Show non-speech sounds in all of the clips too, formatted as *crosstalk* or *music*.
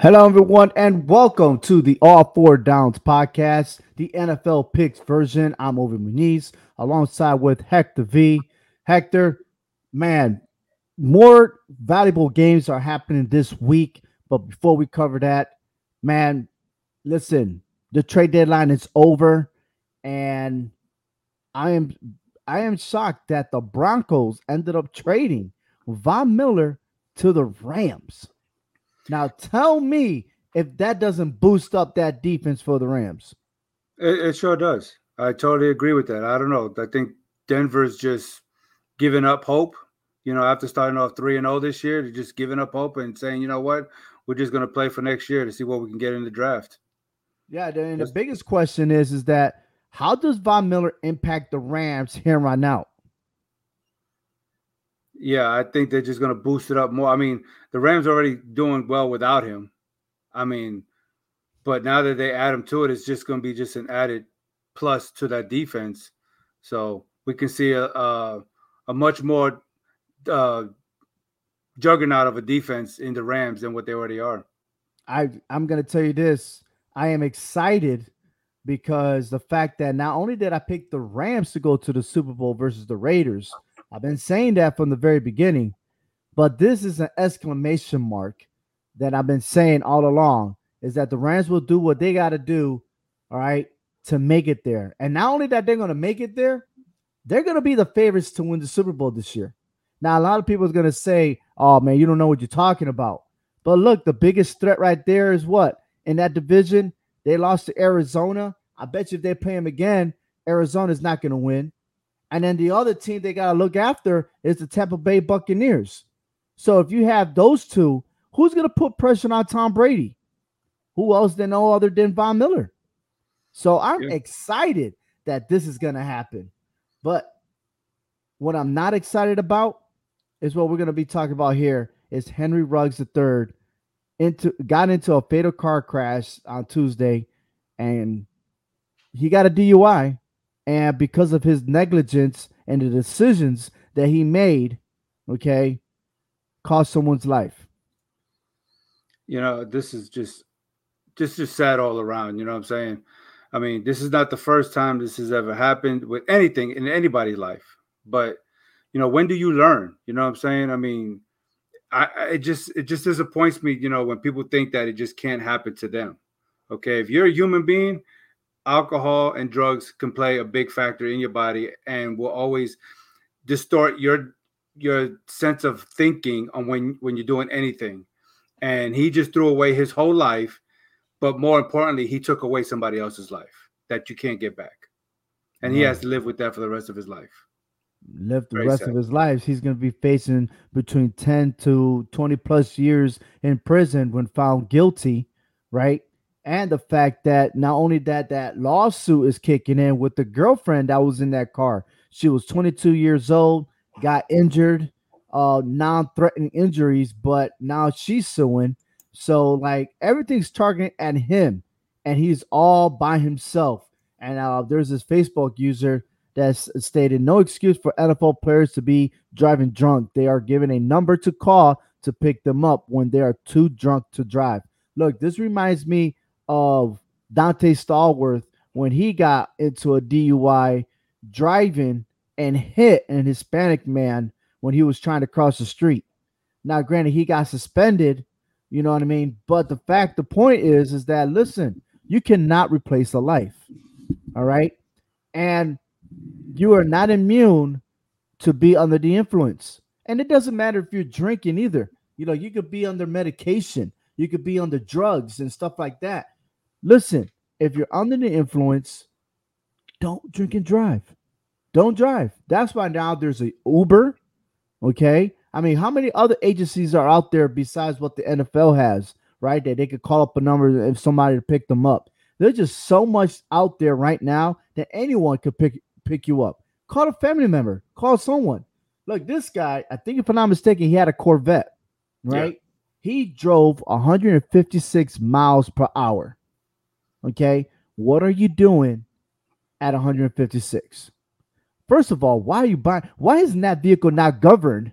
Hello, everyone, and welcome to the All Four Downs podcast, the NFL picks version. I'm Over Muniz alongside with Hector V. Hector, man, more valuable games are happening this week. But before we cover that, man, listen, the trade deadline is over, and I am I am shocked that the Broncos ended up trading Von Miller to the Rams. Now tell me if that doesn't boost up that defense for the Rams. It, it sure does. I totally agree with that. I don't know. I think Denver's just giving up hope. You know, after starting off three and zero oh this year, they're just giving up hope and saying, you know what, we're just going to play for next year to see what we can get in the draft. Yeah, and the biggest question is, is that how does Von Miller impact the Rams here right now? Yeah, I think they're just going to boost it up more. I mean, the Rams are already doing well without him. I mean, but now that they add him to it, it's just going to be just an added plus to that defense. So we can see a a, a much more uh, juggernaut of a defense in the Rams than what they already are. I I'm going to tell you this. I am excited because the fact that not only did I pick the Rams to go to the Super Bowl versus the Raiders – I've been saying that from the very beginning, but this is an exclamation mark that I've been saying all along is that the Rams will do what they got to do, all right, to make it there. And not only that they're going to make it there, they're going to be the favorites to win the Super Bowl this year. Now, a lot of people are going to say, oh, man, you don't know what you're talking about. But look, the biggest threat right there is what? In that division, they lost to Arizona. I bet you if they play them again, Arizona's not going to win. And then the other team they got to look after is the Tampa Bay Buccaneers. So if you have those two, who's going to put pressure on Tom Brady? Who else than no other than Von Miller? So I'm yeah. excited that this is going to happen. But what I'm not excited about is what we're going to be talking about here is Henry Ruggs III into got into a fatal car crash on Tuesday and he got a DUI and because of his negligence and the decisions that he made, okay, cost someone's life. You know, this is just just just sad all around. You know what I'm saying? I mean, this is not the first time this has ever happened with anything in anybody's life. But you know, when do you learn? You know what I'm saying? I mean, I it just it just disappoints me, you know, when people think that it just can't happen to them. Okay, if you're a human being alcohol and drugs can play a big factor in your body and will always distort your your sense of thinking on when when you're doing anything. And he just threw away his whole life but more importantly he took away somebody else's life that you can't get back. And he has to live with that for the rest of his life. Live the Very rest sad. of his life. He's going to be facing between 10 to 20 plus years in prison when found guilty right and the fact that not only that that lawsuit is kicking in with the girlfriend that was in that car. She was 22 years old got injured uh non-threatening injuries but now she's suing. So like everything's targeting at him and he's all by himself. And uh there's this facebook user that's stated no excuse for nfl players to be driving drunk. They are given a number to call to pick them up when they are too drunk to drive. Look this reminds me of Donté Stallworth when he got into a DUI driving and hit an Hispanic man when he was trying to cross the street. Now, granted, he got suspended, you know what I mean? But the fact, the point is, is that listen, you cannot replace a life. All right. And you are not immune to be under the influence. And it doesn't matter if you're drinking either. You know, you could be under medication, you could be under drugs and stuff like that. Listen, if you're under the influence, don't drink and drive. Don't drive. That's why now there's a Uber. Okay. I mean, how many other agencies are out there besides what the NFL has, right? That they could call up a number if somebody to pick them up. There's just so much out there right now that anyone could pick pick you up. Call a family member, call someone. Look, this guy, I think if I'm not mistaken, he had a Corvette, right? Yeah. He drove 156 miles per hour. Okay. What are you doing at 156? First of all, why are you buying? Why isn't that vehicle not governed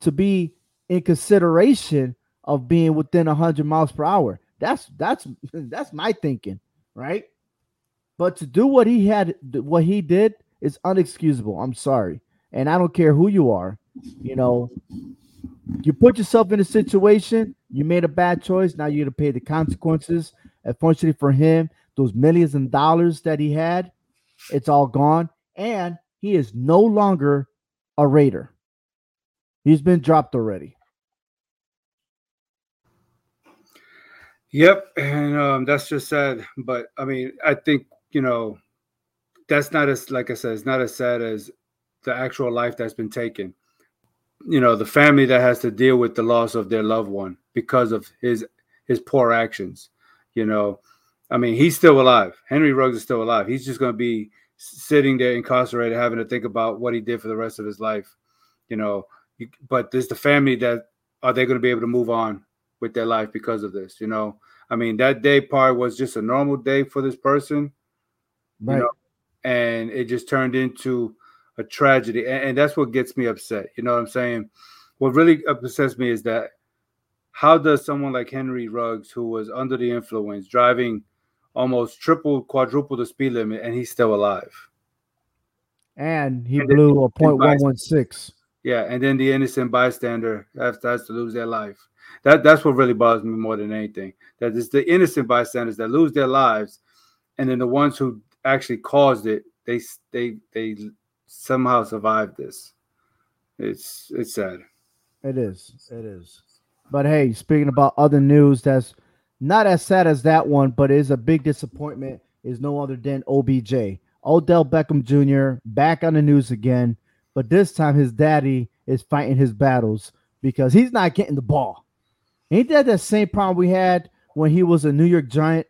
to be in consideration of being within 100 miles per hour. That's that's *laughs* that's my thinking, right? But to do what he had, what he did is unexcusable. I'm sorry, and I don't care who you are. You know, you put yourself in a situation. You made a bad choice. Now you're gonna pay the consequences. Unfortunately for him, those millions of dollars that he had, it's all gone, and he is no longer a Raider. He's been dropped already. Yep, and um, that's just sad. But I mean, I think you know that's not as like I said, it's not as sad as the actual life that's been taken. You know, the family that has to deal with the loss of their loved one because of his his poor actions. You know, I mean, he's still alive. Henry Ruggs is still alive. He's just going to be sitting there incarcerated, having to think about what he did for the rest of his life. You know, but there's the family that are they going to be able to move on with their life because of this. You know, I mean, that day part was just a normal day for this person, right. you know, and it just turned into a tragedy, and, and that's what gets me upset. You know what I'm saying? What really upsets me is that how does someone like Henry Ruggs, who was under the influence, driving almost triple, quadruple the speed limit, and he's still alive? And he and blew a point one one six. Yeah, and then the innocent bystander has, has to lose their life. That that's what really bothers me more than anything. That it's the innocent bystanders that lose their lives, and then the ones who actually caused it, they they they somehow survived this. It's it's sad. It is. It is. But hey, speaking about other news that's not as sad as that one, but is a big disappointment, is no other than OBJ. Odell Beckham Jr. back on the news again but this time his daddy is fighting his battles because he's not getting the ball. Ain't that the same problem we had when he was a New York Giant?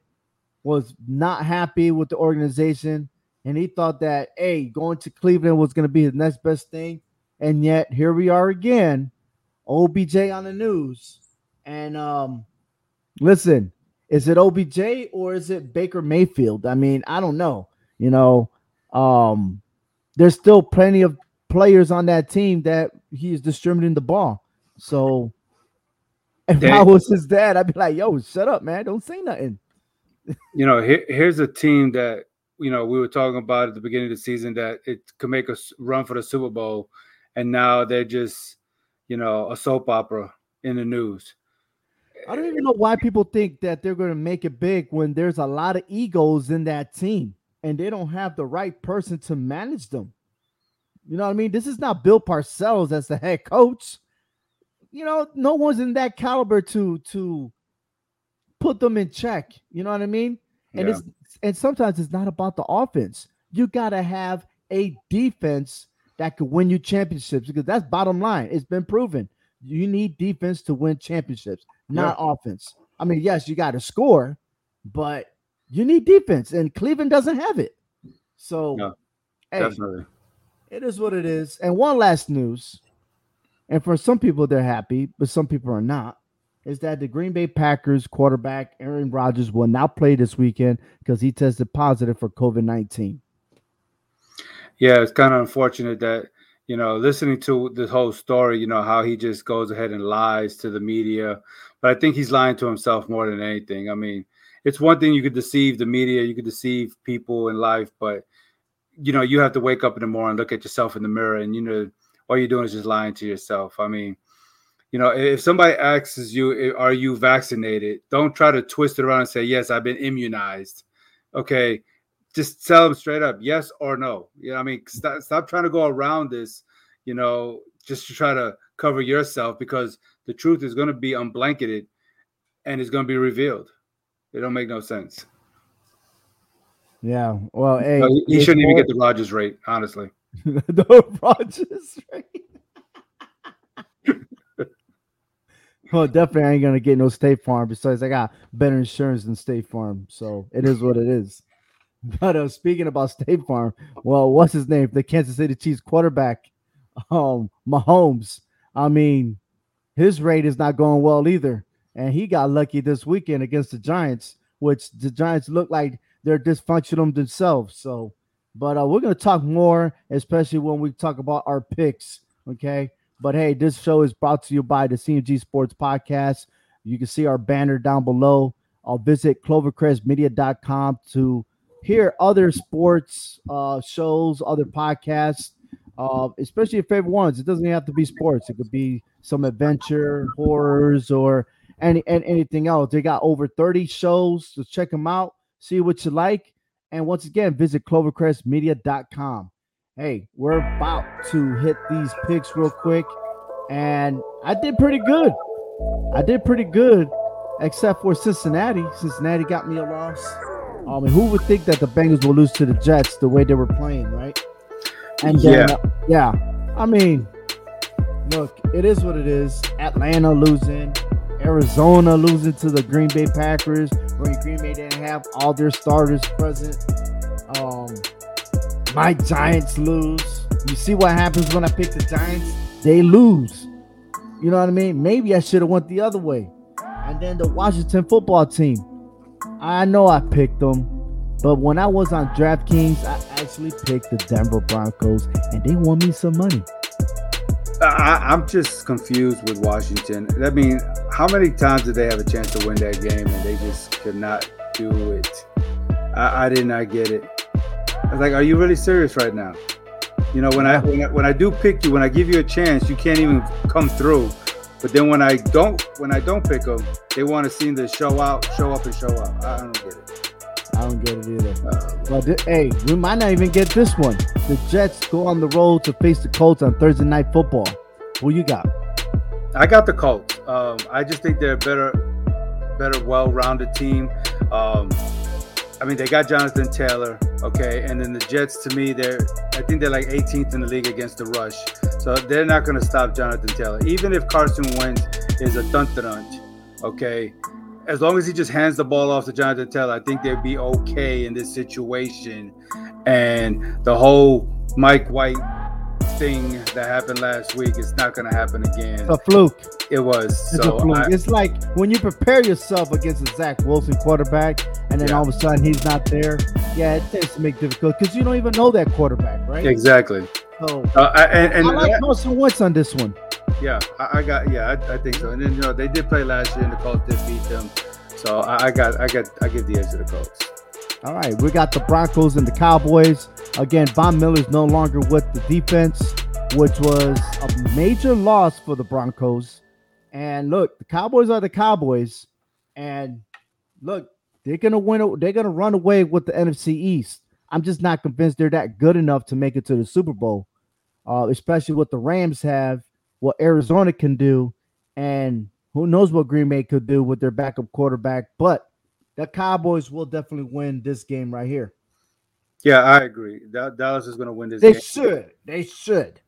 Was not happy with the organization, and he thought that hey, going to Cleveland was going to be his next best thing, and yet here we are again, OBJ on the news. And um, listen, is it OBJ or is it Baker Mayfield? I mean, I don't know. You know, um, there's still plenty of players on that team that he is distributing the ball. So *laughs* if Dang. I was his dad, I'd be like, yo, shut up, man. Don't say nothing. *laughs* You know, here, here's a team that, you know, we were talking about at the beginning of the season that it could make a run for the Super Bowl. And now they're just, you know, a soap opera in the news. I don't even know why people think that they're going to make it big when there's a lot of egos in that team and they don't have the right person to manage them. You know what I mean? This is not Bill Parcells as the head coach. You know, no one's in that caliber to to put them in check. You know what I mean? And yeah. it's and sometimes it's not about the offense. You gotta have a defense that could win you championships because that's bottom line. It's been proven. You need defense to win championships, not yeah. offense. I mean, yes, you got to score, but you need defense, and Cleveland doesn't have it. So, yeah, hey, definitely it is what it is. And one last news, and for some people they're happy, but some people are not, is that the Green Bay Packers quarterback Aaron Rodgers will not play this weekend because he tested positive for COVID nineteen. Yeah, it's kind of unfortunate that you know listening to this whole story, you know how he just goes ahead and lies to the media, but I think he's lying to himself more than anything. I mean, it's one thing you could deceive the media, you could deceive people in life, but you know, you have to wake up in the morning, look at yourself in the mirror, and you know, all you're doing is just lying to yourself. I mean, you know, if somebody asks you, "Are you vaccinated?" Don't try to twist it around and say, "Yes, I've been immunized." Okay, just tell them straight up, yes or no. You know, I mean, stop, mm-hmm. stop trying to go around this. You know, just to try to cover yourself because the truth is going to be unblanketed and it's going to be revealed. It don't make no sense. Yeah. Well, hey, he, he shouldn't more... even get the Rodgers rate, honestly. *laughs* the Rodgers rate. *laughs* well, definitely I ain't gonna get no State Farm. Besides, I got better insurance than State Farm, so it is what it is. *laughs* But uh, speaking about State Farm, well, what's his name? The Kansas City Chiefs quarterback, um, Mahomes. I mean, his rate is not going well either, and he got lucky this weekend against the Giants, which the Giants look like they're dysfunctional themselves. So, but uh, we're gonna talk more, especially when we talk about our picks. Okay. But hey, this show is brought to you by the CMG Sports Podcast. You can see our banner down below. I'll visit clovercrestmedia.com to hear other sports uh, shows, other podcasts, uh, especially your favorite ones. It doesn't have to be sports. It could be some adventure, horrors, or any and anything else. They got over 30 shows, so check them out, see what you like. And once again, visit clovercrestmedia.com. Hey, we're about to hit these picks real quick. And I did pretty good. I did pretty good, except for Cincinnati. Cincinnati got me a loss. I mean, who would think that the Bengals will lose to the Jets the way they were playing, right? And then, yeah, uh, yeah. I mean, look, it is what it is. Atlanta losing, Arizona losing to the Green Bay Packers, where Green Bay didn't have all their starters present. Um, my Giants lose. You see what happens when I pick the Giants? They lose. You know what I mean? Maybe I should have went the other way. And then the Washington football team. I know I picked them, but when I was on DraftKings, I actually picked the Denver Broncos, and they won me some money. I, am just confused with Washington. I mean, how many times did they have a chance to win that game and they just could not do it? I, I did not get it. I was like, are you really serious right now? You know, when I, when I when I do pick you, when I give you a chance, you can't even come through. But then when I don't when I don't pick them, they want to seem to show out, show up, and show up. I, don't get it. I don't get it either. Uh, but th- hey, we might not even get this one. The Jets go on the road to face the Colts on Thursday Night Football. Who you got? I got the Colts. Um, I just think they're a better, better, well-rounded team. Um, I mean, they got Jonathan Taylor, okay, and then the Jets. To me, they're I think they're like 18th in the league against the rush, so they're not going to stop Jonathan Taylor. Even if Carson Wentz is a dunt dunt, okay, as long as he just hands the ball off to Jonathan Taylor, I think they'd be okay in this situation. And the whole Mike White thing that happened last week is not going to happen again. A fluke. It was. It's so I, it's like when you prepare yourself against a Zach Wilson quarterback, and then yeah. all of a sudden he's not there. Yeah, it tends to make difficult because you don't even know that quarterback, right? Exactly. So uh, I, and, and I like Carson Wentz on this one. Yeah, I, I got. Yeah, I, I, think so. And then you know they did play last year, and the Colts did beat them. So I, I got. I got. I give the edge to the Colts. All right, we got the Broncos and the Cowboys. Again, Von Miller's no longer with the defense, which was a major loss for the Broncos. And look, the Cowboys are the Cowboys. And look, they're gonna win. They're gonna run away with the NFC East. I'm just not convinced they're that good enough to make it to the Super Bowl, uh, especially what the Rams have, what Arizona can do, and who knows what Green Bay could do with their backup quarterback. But the Cowboys will definitely win this game right here. Yeah, I agree. Dallas is going to win this. They game. should. They should.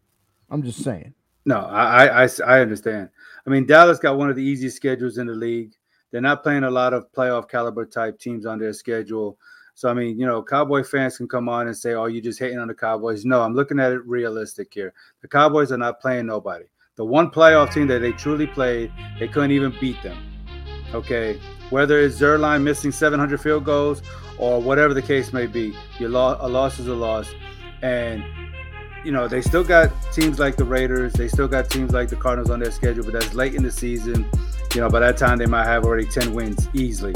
I'm just saying. No, I, I I understand. I mean, Dallas got one of the easiest schedules in the league. They're not playing a lot of playoff caliber type teams on their schedule. So I mean, you know, Cowboy fans can come on and say, "Oh, you're just hating on the Cowboys." No, I'm looking at it realistic here. The Cowboys are not playing nobody. The one playoff team that they truly played, they couldn't even beat them. Okay, whether it's Zuerlein missing 700 field goals or whatever the case may be, your lo- a loss is a loss. And you know they still got teams like the Raiders, they still got teams like the Cardinals on their schedule, but that's late in the season. You know, by that time they might have already 10 wins easily.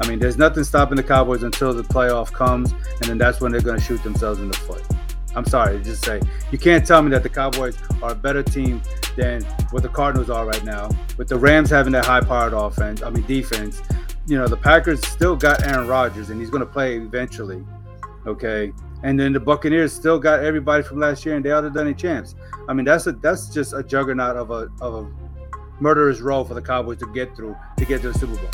I mean, there's nothing stopping the Cowboys until the playoff comes, and then that's when they're going to shoot themselves in the foot. I'm sorry just say you can't tell me that the Cowboys are a better team than what the Cardinals are right now. With the Rams having that high-powered offense, I mean defense. You know the Packers still got Aaron Rodgers, and he's going to play eventually. Okay, and then the Buccaneers still got everybody from last year, and they are the defending champs. I mean that's a that's just a juggernaut of a of a murderous row for the Cowboys to get through to get to the Super Bowl.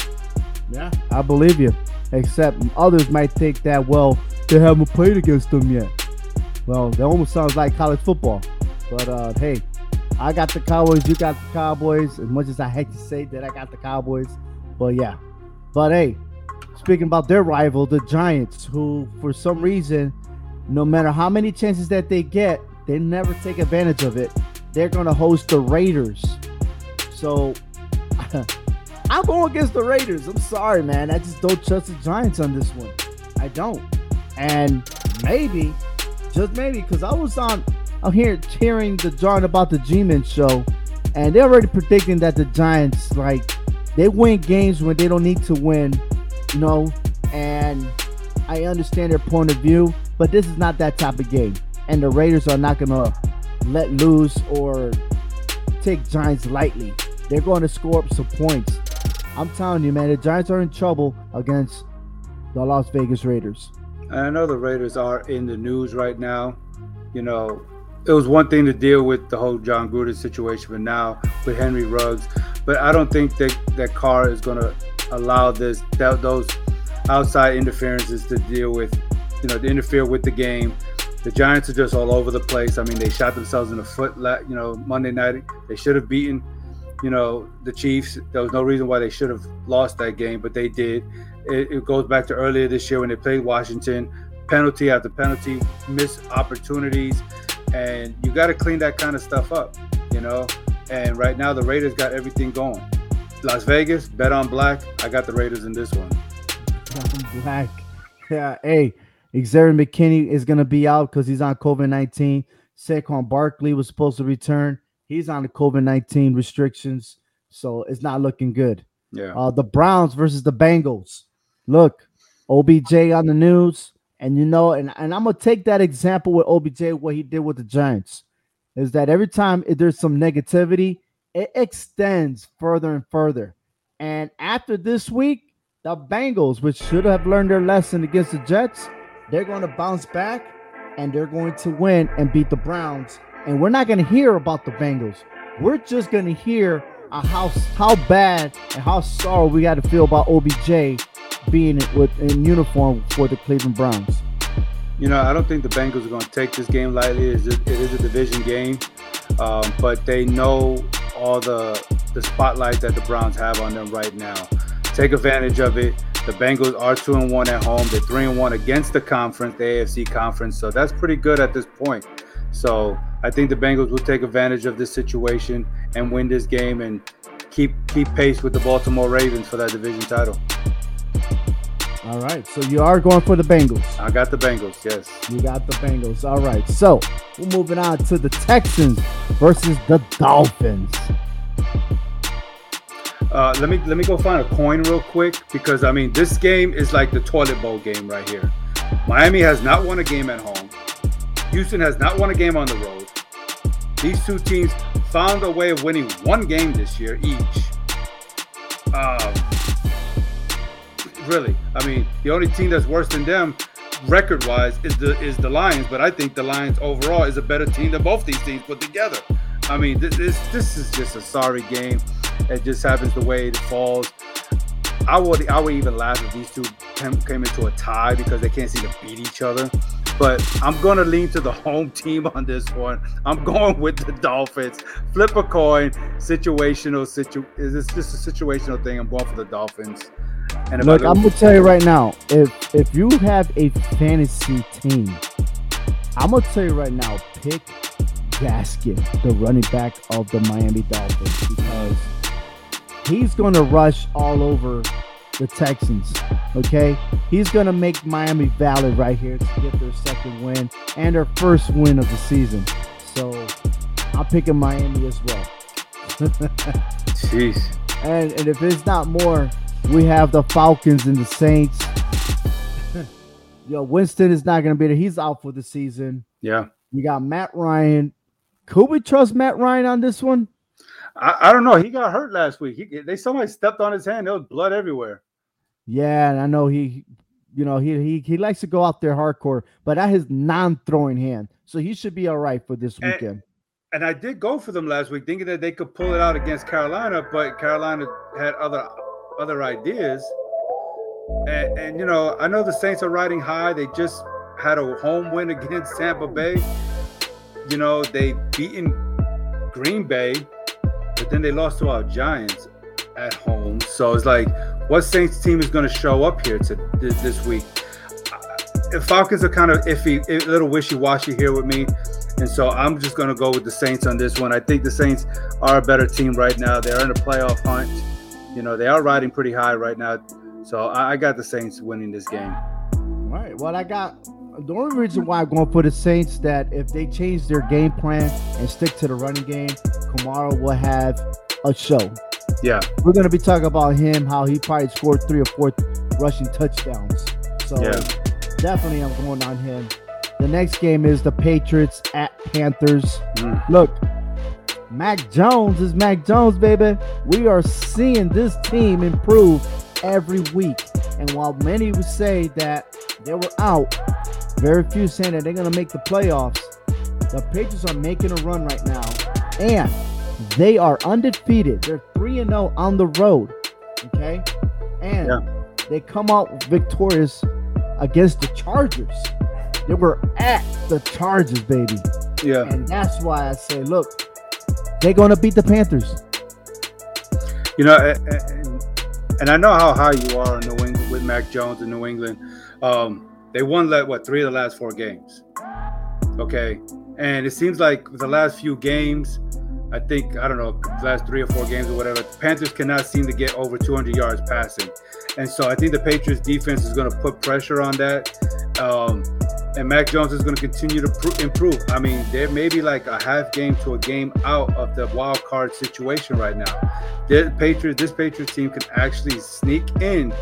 Yeah, I believe you. Except others might think that well they haven't played against them yet. Well, that almost sounds like college football. But uh, hey, I got the Cowboys. You got the Cowboys. As much as I hate to say that I got the Cowboys, but yeah. But hey, speaking about their rival, the Giants, who for some reason, no matter how many chances that they get, they never take advantage of it. They're gonna host the Raiders. So *laughs* I'm going against the Raiders. I'm sorry, man. I just don't trust the Giants on this one. I don't. And maybe just maybe because I was on I'm here hearing the John about the G-Men show, and they're already predicting that the Giants like they win games when they don't need to win, you know, and I understand their point of view, but this is not that type of game. And the Raiders are not gonna let loose or take Giants lightly. They're going to score up some points. I'm telling you, man, the Giants are in trouble against the Las Vegas Raiders. I know the Raiders are in the news right now. You know, it was one thing to deal with the whole Jon Gruden situation, but now with Henry Ruggs, but I don't think that that Carr is going to allow this that, those outside interferences to deal with, you know, to interfere with the game. The Giants are just all over the place. I mean, they shot themselves in the foot, you know, Monday night. They should have beaten, you know, the Chiefs. There was no reason why they should have lost that game, but they did. It, it goes back to earlier this year when they played Washington, penalty after penalty, missed opportunities, and you got to clean that kind of stuff up, you know. And right now, the Raiders got everything going. Las Vegas, bet on black. I got the Raiders in this one. Black. Yeah. Hey, Xavier McKinney is going to be out because he's on COVID 19. Saquon Barkley was supposed to return. He's on the COVID 19 restrictions. So it's not looking good. Yeah. Uh, the Browns versus the Bengals. Look, OBJ on the news. And you know, and, and I'm gonna take that example with OBJ, what he did with the Giants, is that every time there's some negativity, it extends further and further. And after this week, the Bengals, which should have learned their lesson against the Jets, they're going to bounce back and they're going to win and beat the Browns. And we're not going to hear about the Bengals. We're just going to hear how how bad and how sorry we got to feel about OBJ being in, with, in uniform for the Cleveland Browns. You know, I don't think the Bengals are going to take this game lightly. It is a, it is a division game, um, but they know all the the spotlight that the Browns have on them right now. Take advantage of it. The Bengals are two and one at home. They're three and one against the conference, the AFC conference. So that's pretty good at this point. So I think the Bengals will take advantage of this situation and win this game and keep keep pace with the Baltimore Ravens for that division title. All right. So you are going for the Bengals. I got the Bengals, yes. You got the Bengals. All right. So we're moving on to the Texans versus the Dolphins. Uh, let me let me go find a coin real quick because I mean this game is like the toilet bowl game right here. Miami has not won a game at home. Houston has not won a game on the road. These two teams found a way of winning one game this year each. Um, really, I mean the only team that's worse than them record-wise is the is the Lions, but I think the Lions overall is a better team than both these teams put together. I mean this this, this is just a sorry game. It just happens the way it falls. I would I would even laugh if these two came, came into a tie because they can't seem to beat each other. But I'm gonna lean to the home team on this one. I'm going with the Dolphins. Flip a coin. Situational situ. Is this just a situational thing? I'm going for the Dolphins. And look, I'm gonna tell you right now. If if you have a fantasy team, I'm gonna tell you right now. Pick Gaskin, the running back of the Miami Dolphins, because he's going to rush all over the Texans. Okay, he's going to make Miami valid right here to get their second win and their first win of the season. So I'm picking Miami as well. Jeez. *laughs* And and if it's not more, we have the Falcons and the Saints. *laughs* Yo, Winston is not going to be there. He's out for the season. Yeah. You got Matt Ryan. Could we trust Matt Ryan on this one? I, I don't know. He got hurt last week. He, they somebody stepped on his hand. There was blood everywhere. Yeah, and I know he, you know, he he he likes to go out there hardcore, but at his non-throwing hand, so he should be all right for this weekend. And, and I did go for them last week, thinking that they could pull it out against Carolina, but Carolina had other other ideas. And, and you know, I know the Saints are riding high. They just had a home win *laughs* against Tampa Bay. You know, they beaten Green Bay but then they lost to our Giants at home. So it's like, what Saints team is going to show up here to this, week? Falcons are kind of iffy, a little wishy-washy here with me. And so I'm just going to go with the Saints on this one. I think the Saints are a better team right now. They're in a playoff hunt. You know, they are riding pretty high right now. So I, I got the Saints winning this game. All right. Well, I got the only reason why I'm going for the Saints that if they change their game plan and stick to the running game, Kamara will have a show. Yeah. We're gonna be talking about him, how he probably scored three or four rushing touchdowns. So yeah. definitely I'm going on him. The next game is the Patriots at Panthers. Mm. Look, Mac Jones is Mac Jones, baby. We are seeing this team improve every week. And while many would say that they were out, very few saying that they're going to make the playoffs. The Patriots are making a run right now. And they are undefeated. They're 3 and 0 on the road. Okay? And yeah. they come out victorious against the Chargers. They were at the Chargers, baby. Yeah. And that's why I say, look, they're going to beat the Panthers. You know, and, and I know how high you are in New England with Mac Jones in New England. Um, they won like what three of the last four games. Okay, and it seems like the last few games, I think I don't know, last three or four games or whatever, the Panthers cannot seem to get over 200 yards passing, and so I think the Patriots defense is going to put pressure on that. Um, and Mac Jones is going to continue to pr- improve. I mean, there may be like a half game to a game out of the wild card situation right now. The Patriots, this Patriots team can actually sneak in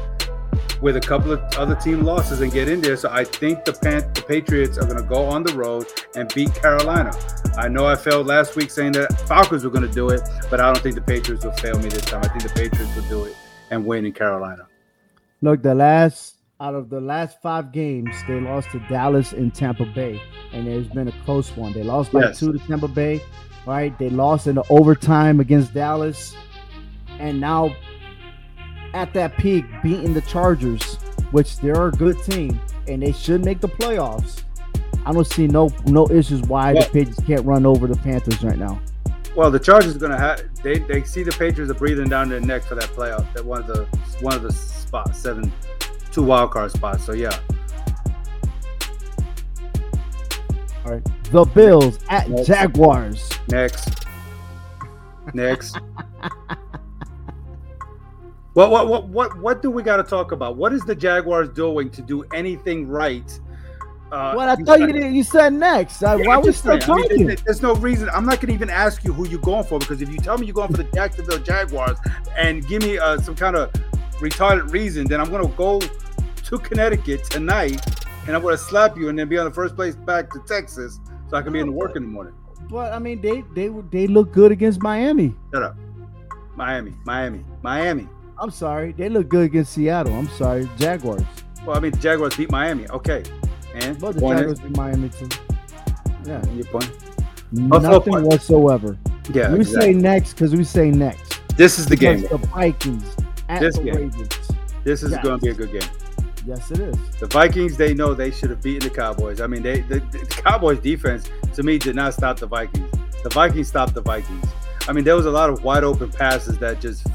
with a couple of other team losses and get in there. So I think the, Pan- the Patriots are going to go on the road and beat Carolina. I know I failed last week saying that Falcons were going to do it, but I don't think the Patriots will fail me this time. I think the Patriots will do it and win in Carolina. Look, the last out of the last five games, they lost to Dallas and Tampa Bay, and it's been a close one. They lost by yes. two to Tampa Bay, right? They lost in the overtime against Dallas, and now at that peak, beating the Chargers, which they're a good team and they should make the playoffs. I don't see no no issues why the Patriots can't run over the Panthers right now. Well, the Chargers are gonna have they, they see the Patriots are breathing down their neck for that playoff. That one of the one of the spots seven two wild card spots. So yeah. All right. The Bills at Next. Jaguars. Next. Next. *laughs* what, what what what what do we got to talk about? What is the Jaguars doing to do anything right? Uh, well, I thought you you said next. Uh, yeah, why we still talking? I mean, there's no reason. I'm not gonna even ask you who you're going for because if you tell me you're going for the Jacksonville Jaguars and give me uh, some kind of retarded reason, then I'm gonna go to Connecticut tonight, and I'm going to slap you and then be on the first place back to Texas so I can be in the work in the morning. But I mean, they they they look good against Miami. Shut up, Miami, Miami, Miami. I'm sorry, they look good against Seattle. I'm sorry, Jaguars. Well, I mean, the Jaguars beat Miami. Okay, and but the Jaguars beat Miami too. Yeah, your point. Oh, Nothing whatsoever. Yeah, we exactly. say next because we say next. This is the game. The Vikings at this the game. Ravens. This is yes. going to be a good game. Yes, it is. The Vikings, they know they should have beaten the Cowboys. I mean, they the, the Cowboys defense to me did not stop the Vikings. The Vikings stopped the Vikings. I mean, there was a lot of wide open passes that just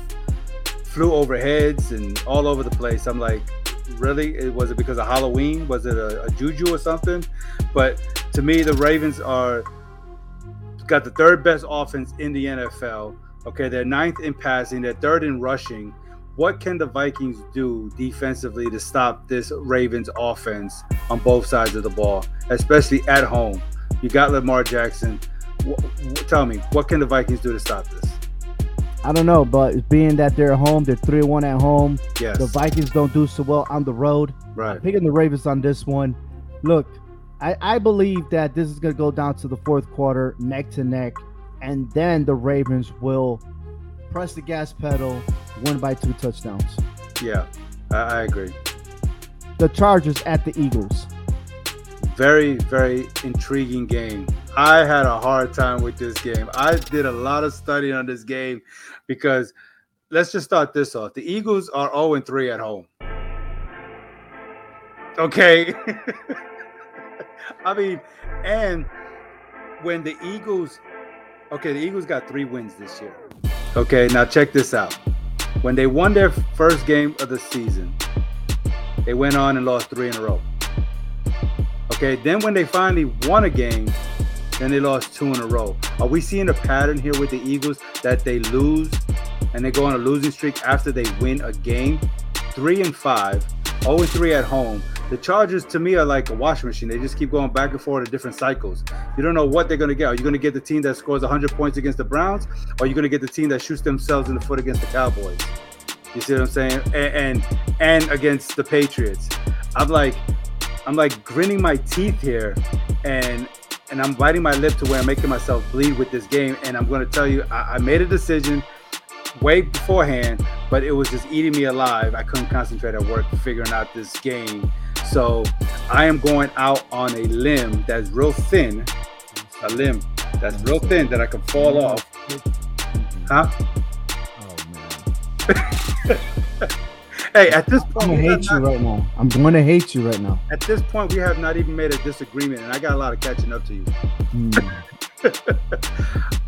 flew over heads and all over the place. I'm like, really? It, was it because of Halloween? Was it a, a juju or something? But to me, the Ravens are got the third best offense in the NFL. Okay, they're ninth in passing, they're third in rushing what can the Vikings do defensively to stop this Ravens offense on both sides of the ball, especially at home? You got Lamar Jackson. W- w- tell me, what can the Vikings do to stop this? I don't know, but being that they're at home, they're three one at home. Yes. The Vikings don't do so well on the road. Right. I'm picking the Ravens on this one. Look, I, I believe that this is going to go down to the fourth quarter, neck to neck, and then the Ravens will press the gas pedal, win by two touchdowns. Yeah, I, I agree. The Chargers at the Eagles. Very, very intriguing game. I had a hard time with this game. I did a lot of studying on this game because let's just start this off. The Eagles are 0 3 at home. Okay. *laughs* I mean, and when the Eagles, okay, the Eagles got three wins this year. Okay, now check this out. When they won their first game of the season, they went on and lost three in a row. Okay, then when they finally won a game, then they lost two in a row. Are we seeing a pattern here with the Eagles that they lose and they go on a losing streak after they win a game? Three and five, 0 and 3 at home. The Chargers to me are like a washing machine. They just keep going back and forth in different cycles. You don't know what they're going to get. Are you going to get the team that scores 100 points against the Browns, or are you going to get the team that shoots themselves in the foot against the Cowboys? You see what I'm saying? And and, and against the Patriots. I'm like, I'm like grinning my teeth here, and and I'm biting my lip to where I'm making myself bleed with this game. And I'm going to tell you, I, I made a decision way beforehand, but it was just eating me alive. I couldn't concentrate at work figuring out this game. So I am going out on a limb that's real thin, a limb that's real thin that I can fall off. Huh? Oh man. *laughs* hey, at this point, I'm gonna hate you not, right now. I'm going to hate you right now. At this point, we have not even made a disagreement, and I got a lot of catching up to you. Mm.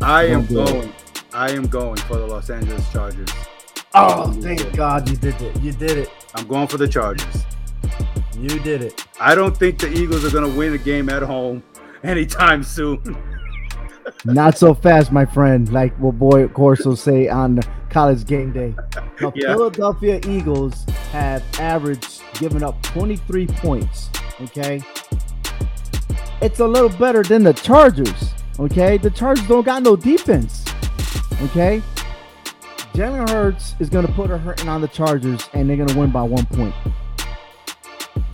*laughs* I am going. I am going for the Los Angeles Chargers. Oh, thank God you did it. You did it. I'm going for the Chargers. You did it. I don't think the Eagles are going to win a game at home *laughs* anytime soon. Not so fast, my friend. Like what boy Corso will say on college game day. The *laughs* yeah. Philadelphia Eagles have averaged giving up 23 points. Okay. It's a little better than the Chargers. Okay. The Chargers don't got no defense. Okay. Jalen Hurts is going to put a hurting on the Chargers, and they're going to win by one point.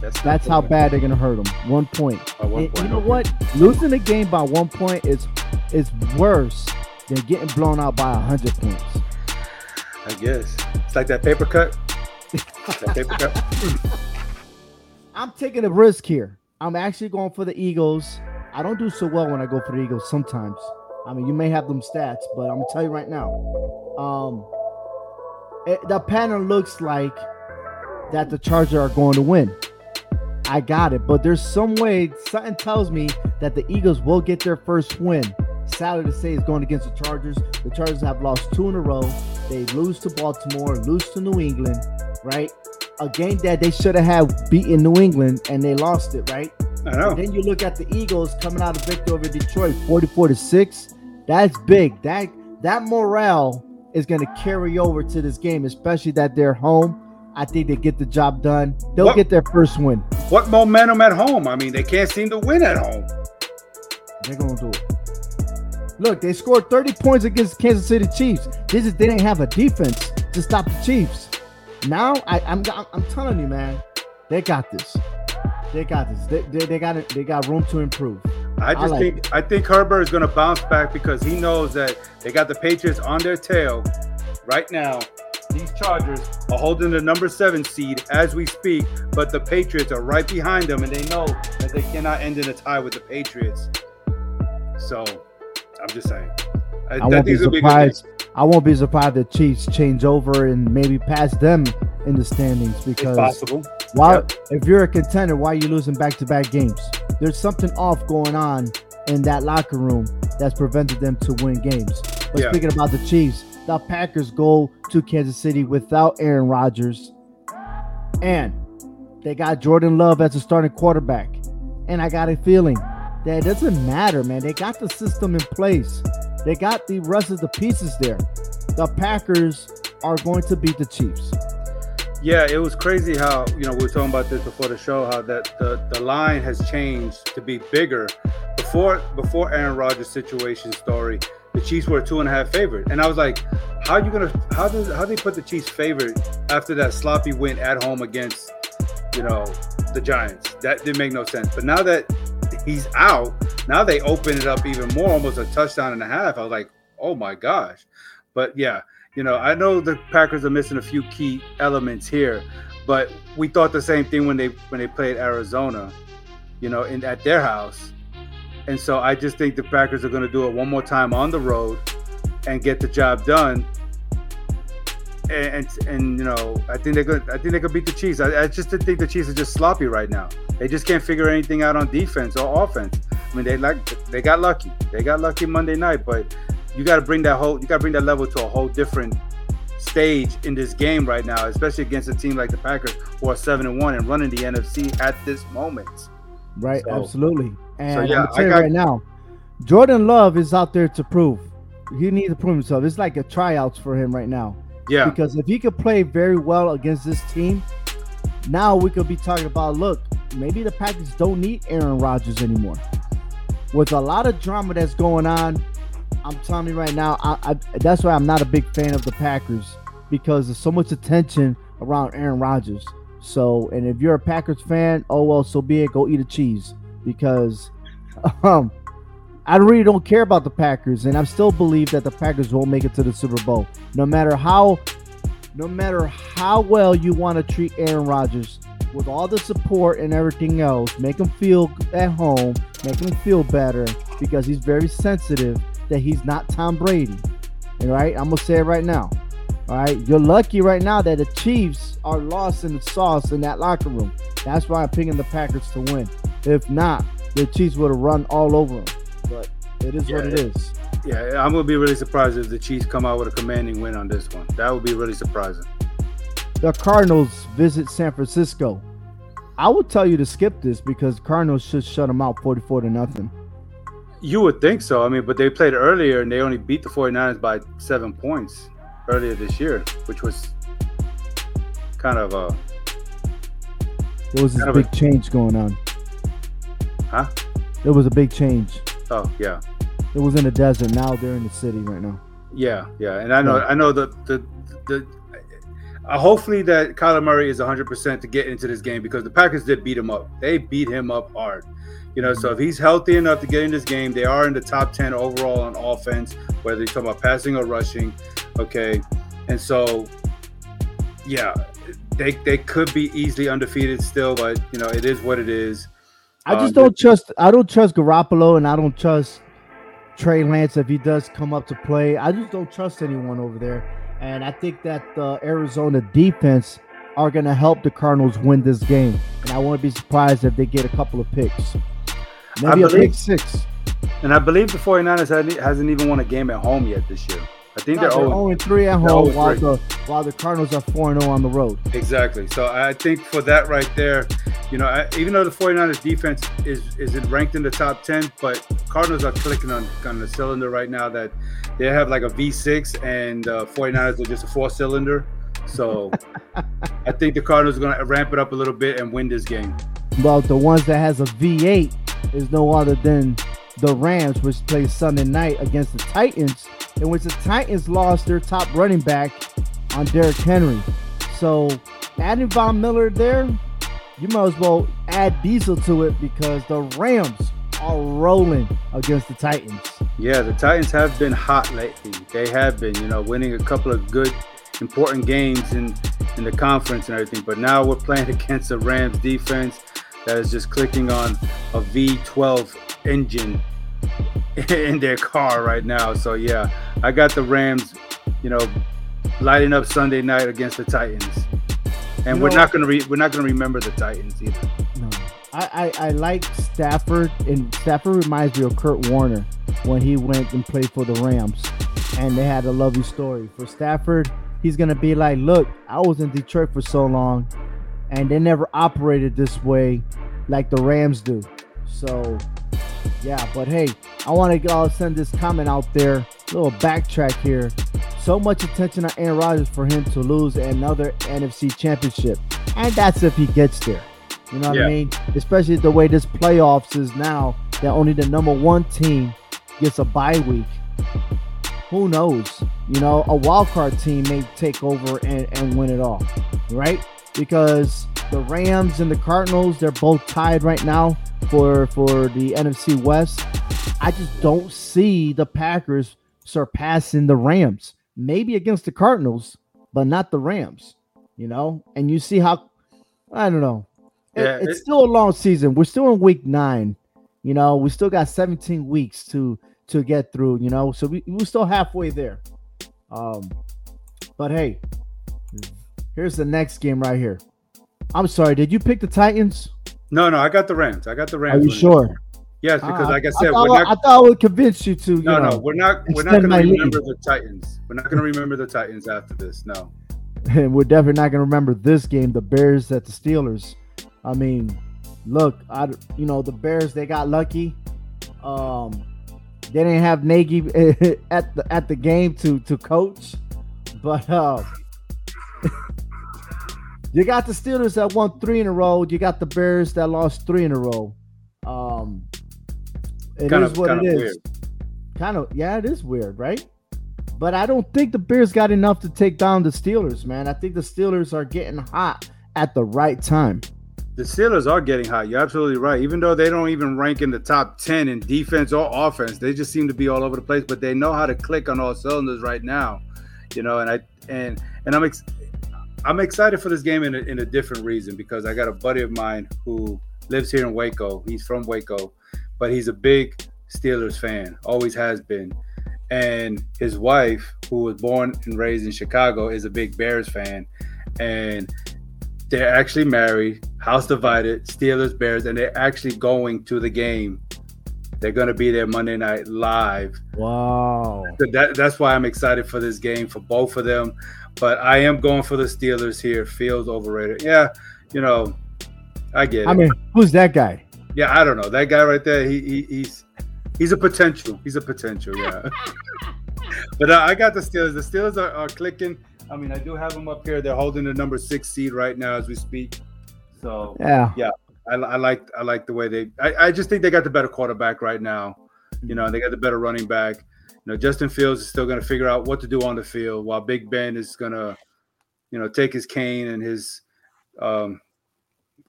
That's, That's how bad they're going to hurt them. One point. One point you know okay. what? Losing the game by one point is is worse than getting blown out by hundred points. I guess it's like that paper cut. *laughs* that paper cut. I'm taking a risk here. I'm actually going for the Eagles. I don't do so well when I go for the Eagles sometimes. I mean, you may have them stats, but I'm gonna tell you right now. Um, it, the pattern looks like that the Chargers are going to win. I got it, but there's some way something tells me that the Eagles will get their first win. Sadly to say, is going against the Chargers. The Chargers have lost two in a row. They lose to Baltimore, lose to New England, right? A game that they should have had beaten New England, and they lost it, right? I know. And then you look at the Eagles coming out of victory over Detroit, 44 to six. That's big. That that morale is going to carry over to this game, especially that they're home. I think they get the job done. They'll what, get their first win. What momentum at home? I mean, they can't seem to win at home. They're going to do it. Look, they scored 30 points against Kansas City Chiefs. They just didn't have a defense to stop the Chiefs. Now, I, am I'm, I'm telling you, man, they got this. They got this. They, they, they got it. They got room to improve. I just I like think it. I think Herbert is going to bounce back because he knows that they got the Patriots on their tail right now. These Chargers are holding the number seven seed as we speak, but the Patriots are right behind them, and they know that they cannot end in a tie with the Patriots. So, I'm just saying. I, I won't be surprised. I won't be surprised the Chiefs change over and maybe pass them in the standings because it's possible. Why, yep. if you're a contender, why are you losing back-to-back games? There's something off going on in that locker room that's prevented them to win games. But yeah. speaking about the Chiefs, the Packers go to Kansas City without Aaron Rodgers, and they got Jordan Love as a starting quarterback. And I got a feeling that doesn't matter, man. They got the system in place. They got the rest of the pieces there. The Packers are going to beat the Chiefs. Yeah, it was crazy how you know we were talking about this before the show how that the, the line has changed to be bigger. Before before Aaron Rodgers' situation story, the Chiefs were a two and a half favorite, and I was like, how are you gonna how does how they put the Chiefs favorite after that sloppy win at home against you know the Giants? That didn't make no sense. But now that he's out, now they open it up even more, almost a touchdown and a half. I was like, oh my gosh. But yeah, you know, I know the Packers are missing a few key elements here, but we thought the same thing when they when they played Arizona, you know, in at their house. And so I just think the Packers are going to do it one more time on the road and get the job done. And, and, and you know, I think they're good. I think they could beat the Chiefs. I, I just think the Chiefs are just sloppy right now. They just can't figure anything out on defense or offense. I mean, they like they got lucky. They got lucky Monday night, but you got to bring that whole you got to bring that level to a whole different stage in this game right now, especially against a team like the Packers who are seven and one and running the NFC at this moment. Right, so, absolutely. And so yeah, i got, right now, Jordan Love is out there to prove. He needs to prove himself. It's like a tryouts for him right now. Yeah. Because if he could play very well against this team, now we could be talking about look, maybe the Packers don't need Aaron Rodgers anymore. With a lot of drama that's going on, I'm telling you right now, I, I, that's why I'm not a big fan of the Packers because there's so much attention around Aaron Rodgers. So, and if you're a Packers fan, oh well, so be it. Go eat a cheese because *laughs* um, I really don't care about the Packers, and I still believe that the Packers won't make it to the Super Bowl. No matter how, no matter how well you want to treat Aaron Rodgers, with all the support and everything else, make him feel at home, make him feel better because he's very sensitive that he's not Tom Brady. All right, I'm gonna say it right now. All right, you're lucky right now that the Chiefs are lost in the sauce in that locker room. That's why I'm picking the Packers to win. If not, the Chiefs would have run all over them. But it is yeah, what it is. Yeah, I'm gonna be really surprised if the Chiefs come out with a commanding win on this one. That would be really surprising. The Cardinals visit San Francisco. I would tell you to skip this because Cardinals should shut them out 44 to nothing. You would think so. I mean, but they played earlier and they only beat the 49ers by seven points earlier this year, which was kind of a. There was a big a, change going on. Huh? There was a big change. Oh yeah. It was in the desert. Now they're in the city right now. Yeah, yeah, and I know, yeah. I know the the the. Uh, hopefully that Kyler Murray is 100% to get into this game because the Packers did beat him up. They beat him up hard. You know, so if he's healthy enough to get in this game, they are in the top 10 overall on offense, whether you're talking about passing or rushing. Okay. And so, yeah, they, they could be easily undefeated still, but, you know, it is what it is. I just um, don't trust. I don't trust Garoppolo, and I don't trust Trey Lance if he does come up to play. I just don't trust anyone over there, and I think that the Arizona defense are going to help the Cardinals win this game. And I won't be surprised if they get a couple of picks, maybe believe, a pick six. And I believe the 49ers hasn't even won a game at home yet this year. I think they're, they're 0 3 at home while the while the Cardinals are 4 0 on the road. Exactly. So I think for that right there, you know, I, even though the 49ers defense is is ranked in the top 10, but Cardinals are clicking on, on the cylinder right now that they have like a V6 and uh, 49ers are just a four cylinder. So *laughs* I think the Cardinals are going to ramp it up a little bit and win this game. Well, the ones that has a V8 is no other than the Rams, which plays Sunday night against the Titans, in which the Titans lost their top running back on Derrick Henry. So adding Von Miller there, you might as well add Diesel to it because the Rams are rolling against the Titans. Yeah, the Titans have been hot lately. They have been, you know, winning a couple of good, important games in in the conference and everything. But now we're playing *laughs* against the Rams defense that is just clicking on a V12 engine *laughs* in their car right now. So yeah, I got the Rams, you know, lighting up Sunday night against the Titans, and you we're know, not gonna re- we're not gonna remember the Titans either. No, I, I I like Stafford, and Stafford reminds me of Kurt Warner when he went and played for the Rams, and they had a lovely story for Stafford. He's gonna be like, look, I was in Detroit for so long, and they never operated this way like the Rams do. So yeah, but hey, I want to uh, send this comment out there. A little backtrack here. So much attention on Aaron Rodgers for him to lose another NFC championship. And that's if he gets there. You know what yeah. I mean? Especially the way this playoffs is now, that only the number one team gets a bye week. Who knows? You know, a wild card team may take over and, and win it all, right? Because the Rams and the Cardinals, they're both tied right now for for the NFC West. I just don't see the Packers surpassing the Rams. Maybe against the Cardinals, but not the Rams. You know, and you see how I don't know. Yeah, it's it, still a long season. We're still in week nine. You know, we still got 17 weeks to to get through. You know, so we, we're still halfway there. Um, but hey, here's the next game right here. I'm sorry. Did you pick the Titans? No, no, I got the Rams. I got the Rams. Are you sure? Yes, because like I said, I thought, not, I thought I would convince you to. You no, know, no, we're not. We're not going to remember lead. the Titans. We're not going to remember the Titans after this. No. And *laughs* we're definitely not going to remember this game, the Bears at the Steelers. I mean, look, I you know the Bears they got lucky. Um, they didn't have Nagy *laughs* at the at the game to to coach, but uh, *laughs* You got the Steelers that won three in a row. You got the Bears that lost three in a row. Um, it kind is of, what it is. Weird. Kind of, yeah, it is weird, right? But I don't think the Bears got enough to take down the Steelers, man. I think the Steelers are getting hot at the right time. The Steelers are getting hot. You're absolutely right. Even though they don't even rank in the top 10 in defense or offense, they just seem to be all over the place, but they know how to click on all cylinders right now. You know, and I and and I'm ex- I'm excited for this game in a, in a different reason because I got a buddy of mine who lives here in Waco. He's from Waco, but he's a big Steelers fan, always has been. And his wife, who was born and raised in Chicago, is a big Bears fan. And they're actually married, house divided, Steelers, Bears, and they're actually going to the game. They're going to be there Monday night live. Wow. That, that's why I'm excited for this game for both of them. But I am going for the Steelers here. Fields overrated. Yeah, you know, I get it. I mean, who's that guy? Yeah, I don't know. That guy right there, he, he he's he's a potential. He's a potential, yeah. *laughs* but uh, I got the Steelers. The Steelers are, are clicking. I mean, I do have them up here. They're holding the number six seed right now as we speak. So yeah, yeah, I, I like I like the way they. I, I just think they got the better quarterback right now. You know, they got the better running back. You know, Justin Fields is still going to figure out what to do on the field, while Big Ben is going to, you know, take his cane and his um,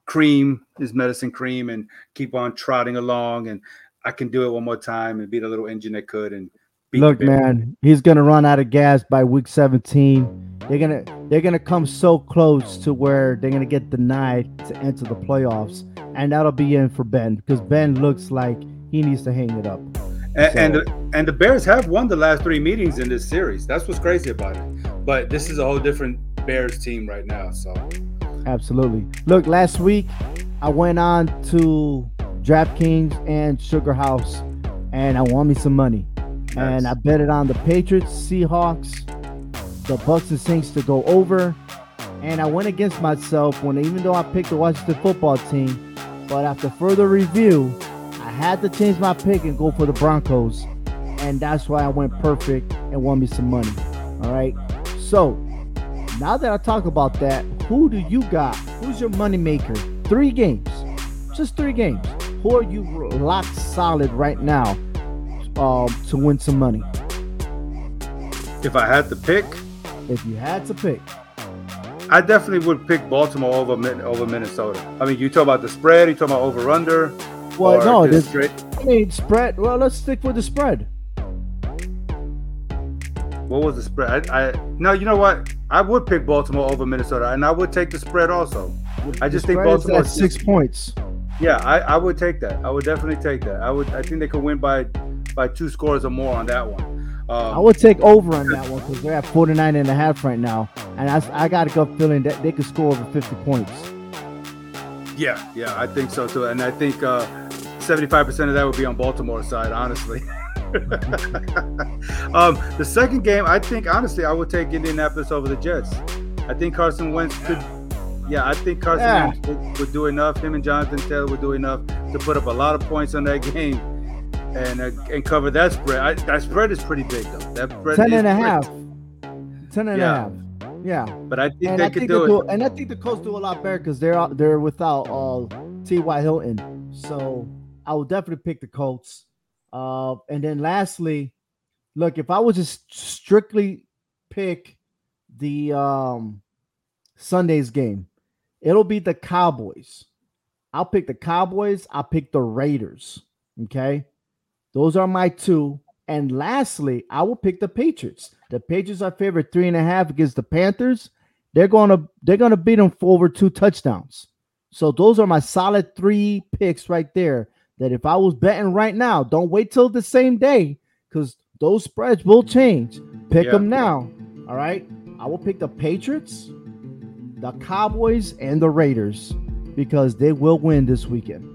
cream, his medicine cream, and keep on trotting along. And I can do it one more time and be the little engine that could and Look, man, he's gonna run out of gas by week 17. They're gonna they're gonna come so close to where they're gonna get denied to enter the playoffs, and that'll be in for Ben because Ben looks like he needs to hang it up. And, so, and the, and the Bears have won the last three meetings in this series. That's what's crazy about it. But this is a whole different Bears team right now. So absolutely. Look, last week I went on to DraftKings and Sugar House, and I won me some money. Nice. And I bet it on the Patriots, Seahawks, the Bucks and Saints to go over. And I went against myself when even though I picked the Washington football team, but after further review, had to change my pick and go for the Broncos. And that's why I went perfect and won me some money. All right. So now that I talk about that, who do you got? Who's your money maker? Three games. Just three games. Who are you locked solid right now um, to win some money? If I had to pick, if you had to pick, I definitely would pick Baltimore over over Minnesota. I mean, you talk about the spread, you talk about over under. Well, no, this straight. I mean, spread. Well, let's stick with the spread. What was the spread? I, I no, you know what? I would pick Baltimore over Minnesota, and I would take the spread also. I just think Baltimore six points. Yeah, I, I would take that. I would definitely take that. I would. I think they could win by by two scores or more on that one. Um, I would take over on that one because they're at 49 and a half right now. And I, I got a good feeling that they could score over 50 points. Yeah, yeah, I think so too. And I think uh, 75% of that would be on Baltimore's side, honestly. *laughs* um, the second game, I think, honestly, I would take Indianapolis over the Jets. I think Carson Wentz could. Yeah, I think Carson yeah. Wentz would, would do enough. Him and Jonathan Taylor would do enough to put up a lot of points on that *laughs* game and uh, and cover that spread. I, that spread is pretty big though. That spread 10 and a half. 10 and yeah. a half. Yeah. But I think and they I could think do it. Do, and I think the Colts do a lot better because they're they're without uh, T.Y. Hilton. So I would definitely pick the Colts. Uh, and then lastly, look, if I was just strictly pick the um, Sunday's game, it'll be the Cowboys. I'll pick the Cowboys. I'll pick the Raiders. Okay. Those are my two. And lastly, I will pick the Patriots. The Patriots are favored three and a half against the Panthers. They're gonna they're gonna beat them for over two touchdowns. So those are my solid three picks right there. That if I was betting right now, don't wait till the same day because those spreads will change. Pick yeah. them now. All right. I will pick the Patriots, the Cowboys, and the Raiders because they will win this weekend.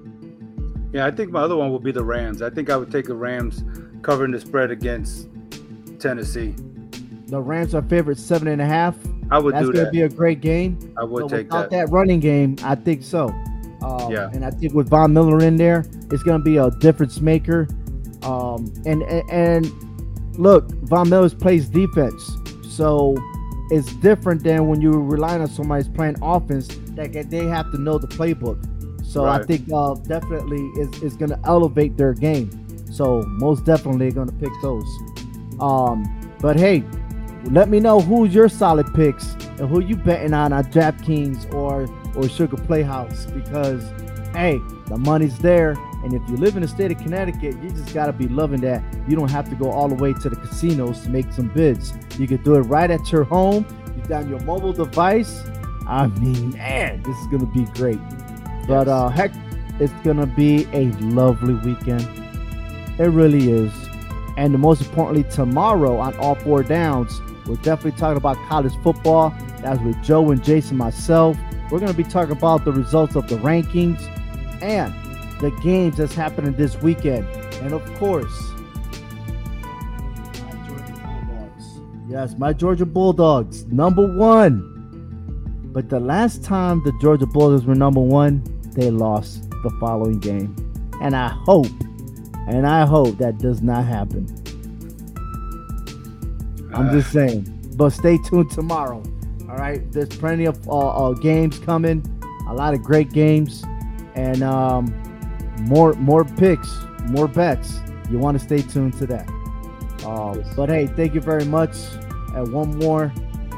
Yeah, I think my other one will be the Rams. I think I would take the Rams covering the spread against Tennessee. The Rams are favorite seven and a half. I would That's do gonna that. be a great game. I would take without that. that running game, I think so. Um, yeah. And I think with Von Miller in there, it's gonna be a difference maker. Um, and, and and look, Von Miller plays defense, so it's different than when you're relying on somebody's playing offense that they have to know the playbook. So right. I think uh, definitely is, is going to elevate their game. So most definitely going to pick those. Um, but hey, let me know who's your solid picks and who you betting on on DraftKings or or Sugar Playhouse because hey, the money's there. And if you live in the state of Connecticut, you just gotta be loving that you don't have to go all the way to the casinos to make some bids. You can do it right at your home, you on your mobile device. I mean, man, this is gonna be great. But uh heck, it's gonna be a lovely weekend. It really is. And the most importantly, tomorrow on all four downs, we're definitely talking about college football. That's with Joe and Jason, myself. We're going to be talking about the results of the rankings and the games that's happening this weekend. And of course, my Georgia Bulldogs. Yes, my Georgia Bulldogs, number one. But the last time the Georgia Bulldogs were number one, they lost the following game. And I hope, and I hope that does not happen. I'm just saying. But stay tuned tomorrow. All right, there's plenty of uh, uh, games coming, a lot of great games, and um, more more picks, more bets. You want to stay tuned to that. Uh, yes. But hey, thank you very much. And one more.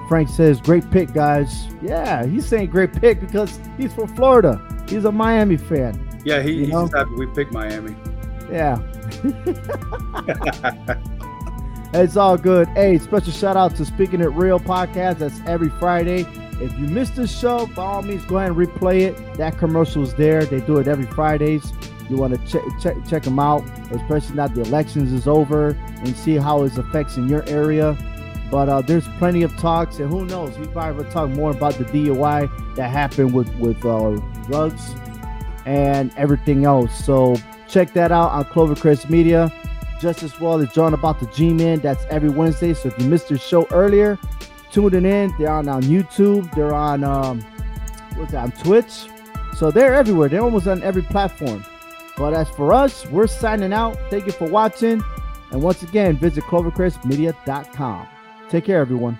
Frank says, "Great pick, guys." Yeah, he's saying great pick because he's from Florida. He's a Miami fan. Yeah, he, he's happy we picked Miami. Yeah. *laughs* *laughs* It's all good. Hey, special shout out to Speaking It Real podcast. That's every Friday. If you missed the show, by all means, go ahead and replay it. That commercial is there. They do it every Fridays. You want to check check check them out, especially now the elections is over, and see how it affects in your area. But uh, there's plenty of talks, and who knows, we probably will talk more about the DUI that happened with with uh, drugs and everything else. So check that out on Clovercrest Media just as well as John about the G-Man. That's every Wednesday. So if you missed the show earlier, tune it in. They're on, on YouTube. They're on um, what's that? On Twitch. So they're everywhere. They're almost on every platform. But as for us, we're signing out. Thank you for watching. And once again, visit clovercrestmedia.com. Take care, everyone.